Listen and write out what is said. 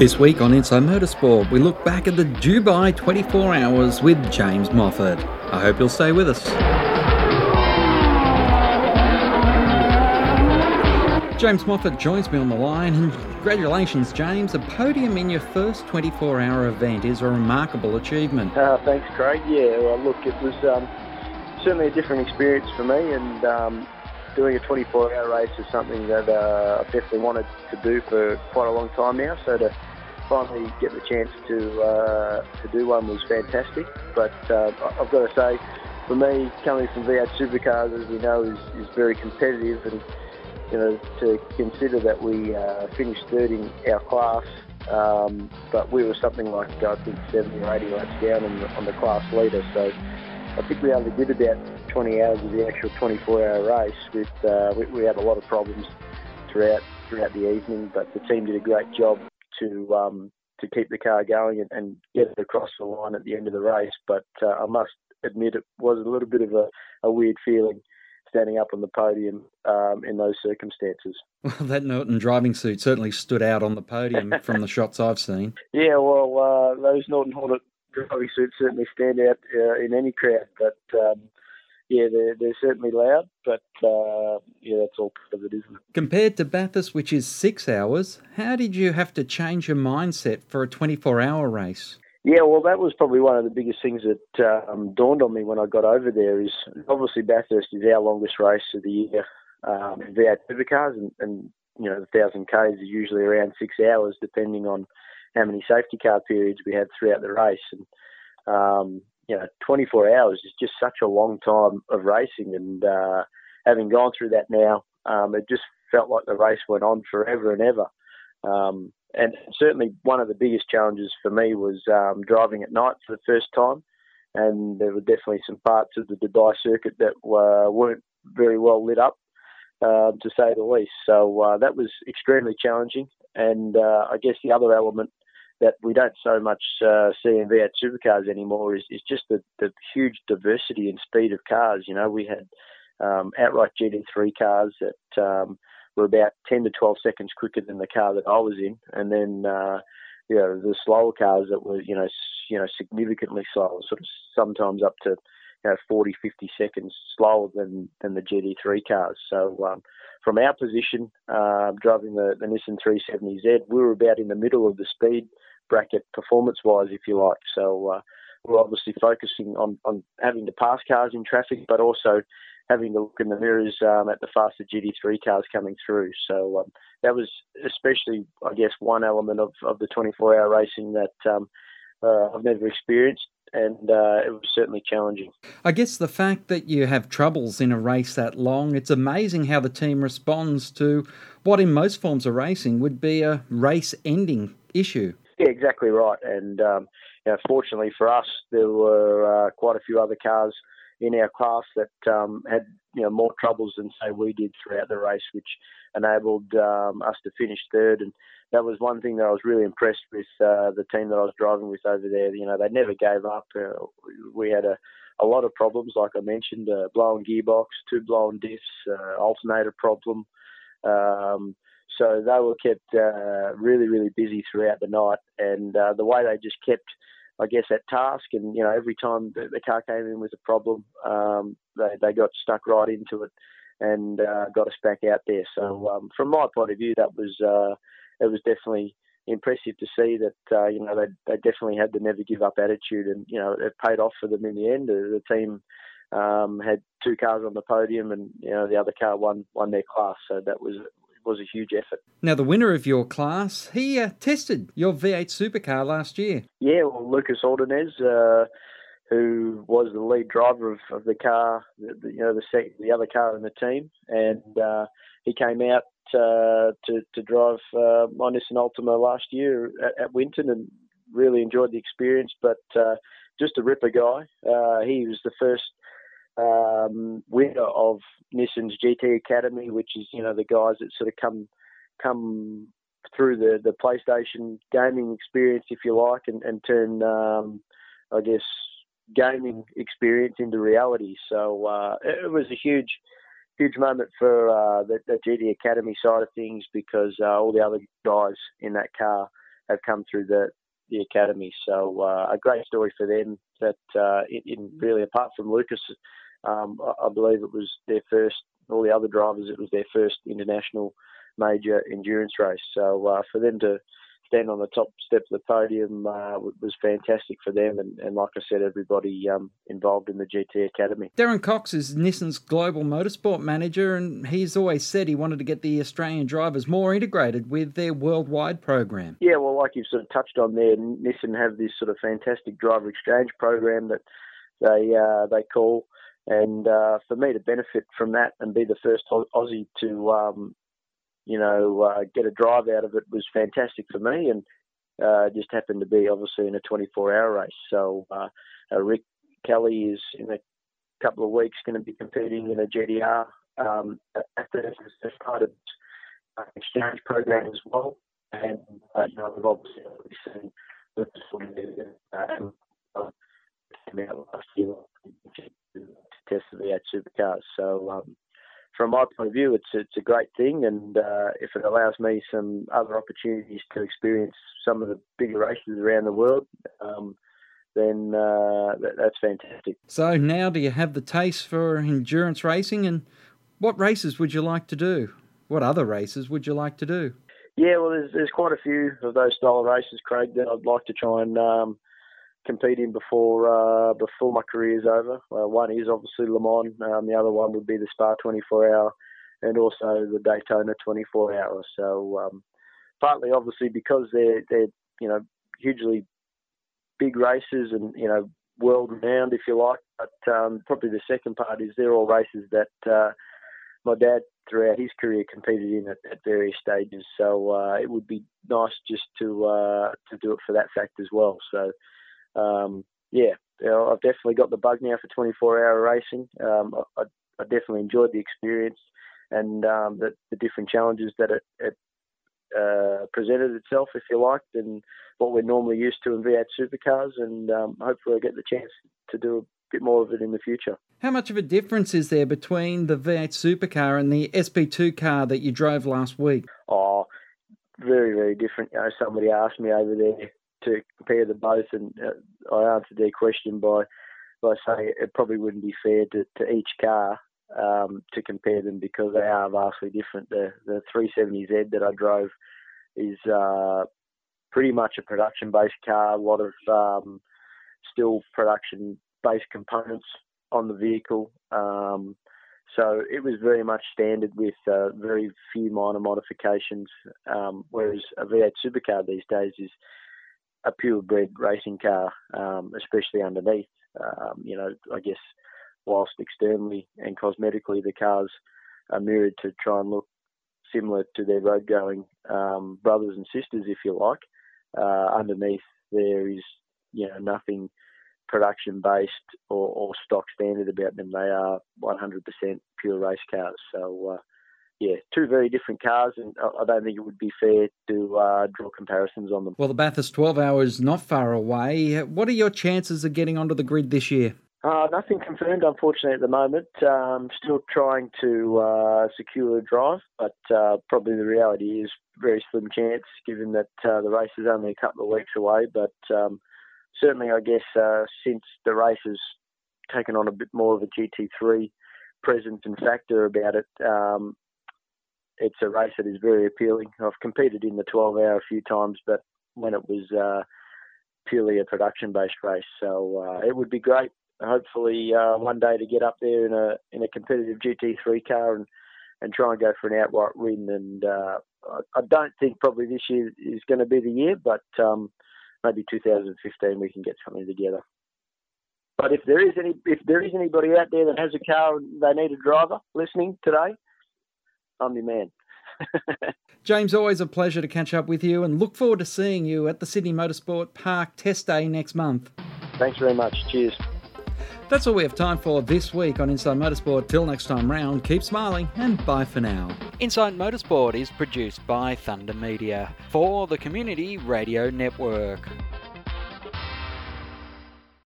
This week on Inside Motorsport, we look back at the Dubai 24 Hours with James Moffat. I hope you'll stay with us. James Moffat joins me on the line, and congratulations, James. A podium in your first 24 hour event is a remarkable achievement. Uh, thanks, Craig. Yeah, well, look, it was um, certainly a different experience for me, and um, doing a 24 hour race is something that uh, I've definitely wanted to do for quite a long time now. So to finally get the chance to uh, to do one was fantastic. But uh, I've got to say, for me, coming from V8 Supercars, as we know, is, is very competitive, and you know to consider that we uh, finished third in our class. Um, but we were something like I think 70 or 80 laps down on the, on the class leader, so I think we only did about 20 hours of the actual 24-hour race. With uh, we, we, had a lot of problems throughout throughout the evening, but the team did a great job to um, to keep the car going and, and, get it across the line at the end of the race. But uh, I must admit it was a little bit of a, a weird feeling standing up on the podium um, in those circumstances. Well, that Norton driving suit certainly stood out on the podium from the shots I've seen. Yeah, well, uh, those Norton Hornet driving suits certainly stand out uh, in any crowd, but um, yeah, they're, they're certainly loud, but uh, yeah, that's all part of it, isn't it? Compared to Bathurst, which is six hours, how did you have to change your mindset for a 24 hour race? Yeah, well, that was probably one of the biggest things that um, dawned on me when I got over there. Is obviously Bathurst is our longest race of the year um, in V8 supercars, and, and you know the thousand k's is usually around six hours, depending on how many safety car periods we had throughout the race. And um, you know, 24 hours is just such a long time of racing. And uh, having gone through that now, um, it just felt like the race went on forever and ever. Um, and certainly one of the biggest challenges for me was um, driving at night for the first time. And there were definitely some parts of the Dubai circuit that were, weren't very well lit up, uh, to say the least. So uh, that was extremely challenging. And uh, I guess the other element that we don't so much uh, see in V8 supercars anymore is, is just the, the huge diversity and speed of cars. You know, we had um, outright GT3 cars that um, were about 10 to 12 seconds quicker than the car that I was in, and then uh, you know the slower cars that were you know you know significantly slower, sort of sometimes up to you know 40, 50 seconds slower than than the GT3 cars. So um, from our position, uh, driving the, the Nissan 370Z, we were about in the middle of the speed bracket performance wise, if you like. So uh, we're obviously focusing on, on having to pass cars in traffic, but also having to look in the mirrors um, at the faster GT3 cars coming through. So um, that was especially, I guess, one element of, of the 24 hour racing that um, uh, I've never experienced. And uh, it was certainly challenging. I guess the fact that you have troubles in a race that long, it's amazing how the team responds to what, in most forms of racing, would be a race ending issue. Yeah, exactly right. And um, you know, fortunately for us, there were uh, quite a few other cars in our class that um, had you know more troubles than say we did throughout the race, which enabled um, us to finish third. And that was one thing that I was really impressed with uh, the team that I was driving with over there. You know, they never gave up. Uh, we had a a lot of problems, like I mentioned, uh, blown gearbox, two blown diffs, uh, alternator problem. Um, so they were kept uh, really, really busy throughout the night, and uh, the way they just kept, I guess, at task. And you know, every time the, the car came in with a problem, um, they they got stuck right into it and uh, got us back out there. So um, from my point of view, that was uh, it was definitely impressive to see that uh, you know they they definitely had the never give up attitude, and you know it paid off for them in the end. The, the team um, had two cars on the podium, and you know the other car won won their class. So that was was a huge effort. Now, the winner of your class, he uh, tested your V8 supercar last year. Yeah, well, Lucas Ordonez, uh, who was the lead driver of, of the car, the, the, you know, the sec- the other car in the team, and uh, he came out uh, to to drive uh, my Nissan Altima last year at, at, Winton and really enjoyed the experience. But uh, just a ripper guy. Uh, he was the first um, winner of Nissan's GT Academy, which is you know the guys that sort of come come through the, the PlayStation gaming experience, if you like, and, and turn um, I guess gaming experience into reality. So uh, it was a huge huge moment for uh, the, the, GT Academy side of things because uh, all the other guys in that car have come through the the academy. So uh, a great story for them. That uh, in, really apart from Lucas, um, I, I believe it was their first. All the other drivers, it was their first international major endurance race. So uh, for them to stand on the top step of the podium uh, was fantastic for them, and, and, like I said, everybody um, involved in the GT Academy. Darren Cox is Nissan's global motorsport manager, and he's always said he wanted to get the Australian drivers more integrated with their worldwide program. Yeah, well, like you've sort of touched on there, Nissan have this sort of fantastic driver exchange program that they uh, they call. And uh, for me to benefit from that and be the first Aussie to um, you know, uh, get a drive out of it was fantastic for me, and uh, just happened to be obviously in a 24-hour race. So uh, uh, Rick Kelly is in a couple of weeks going to be competing in a GTR um, at the, as part of the exchange program as well. And uh, you know, we've obviously seen the um, came out last year to test the V8 supercars. So um, from my point of view, it's it's a great thing, and uh, if it allows me some other opportunities to experience some of the bigger races around the world, um, then uh, that, that's fantastic. So now, do you have the taste for endurance racing, and what races would you like to do? What other races would you like to do? Yeah, well, there's there's quite a few of those style of races, Craig, that I'd like to try and um, competing before uh, before my career is over. Uh, one is obviously Le Mans. Um, the other one would be the Spa 24 hour, and also the Daytona 24 hour. So um, partly obviously because they're they're you know hugely big races and you know world renowned if you like. But um, probably the second part is they're all races that uh, my dad throughout his career competed in at, at various stages. So uh, it would be nice just to uh, to do it for that fact as well. So um, yeah, I've definitely got the bug now for 24 hour racing. Um, I, I, definitely enjoyed the experience and um, the, the, different challenges that it, it uh, presented itself, if you like, than what we're normally used to in V8 supercars. And um, hopefully, I get the chance to do a bit more of it in the future. How much of a difference is there between the V8 supercar and the SP2 car that you drove last week? Oh, very, very different. You know, somebody asked me over there to compare the both, and uh, I answered their question by by saying it probably wouldn't be fair to, to each car um, to compare them because they are vastly different. The the 370Z that I drove is uh, pretty much a production based car, a lot of um, still production based components on the vehicle. Um, so it was very much standard with uh, very few minor modifications, um, whereas a V8 supercar these days is a purebred racing car, um, especially underneath. Um, you know, I guess whilst externally and cosmetically the cars are mirrored to try and look similar to their road going um, brothers and sisters, if you like. Uh, underneath there is, you know, nothing production based or, or, stock standard about them. They are 100% pure race cars. So, uh, yeah, two very different cars, and I don't think it would be fair to uh, draw comparisons on them. Well, the Bathurst 12 hours not far away. What are your chances of getting onto the grid this year? Uh, nothing confirmed, unfortunately, at the moment. Um, still trying to uh, secure a drive, but uh, probably the reality is very slim chance, given that uh, the race is only a couple of weeks away. But um, certainly, I guess uh, since the race has taken on a bit more of a GT3 presence and factor about it, um, it's a race that is very appealing. I've competed in the 12 hour a few times, but when it was uh, purely a production based race. So uh, it would be great, hopefully, uh, one day to get up there in a in a competitive GT3 car and, and try and go for an outright win. And uh, I, I, don't think probably this year is going to be the year, but um, maybe 2015 we can get something together. But if there is any if there is anybody out there that has a car and they need a driver listening today, I'm your man. James, always a pleasure to catch up with you and look forward to seeing you at the Sydney Motorsport Park Test Day next month. Thanks very much. Cheers. That's all we have time for this week on Inside Motorsport. Till next time round, keep smiling and bye for now. Inside Motorsport is produced by Thunder Media for the Community Radio Network.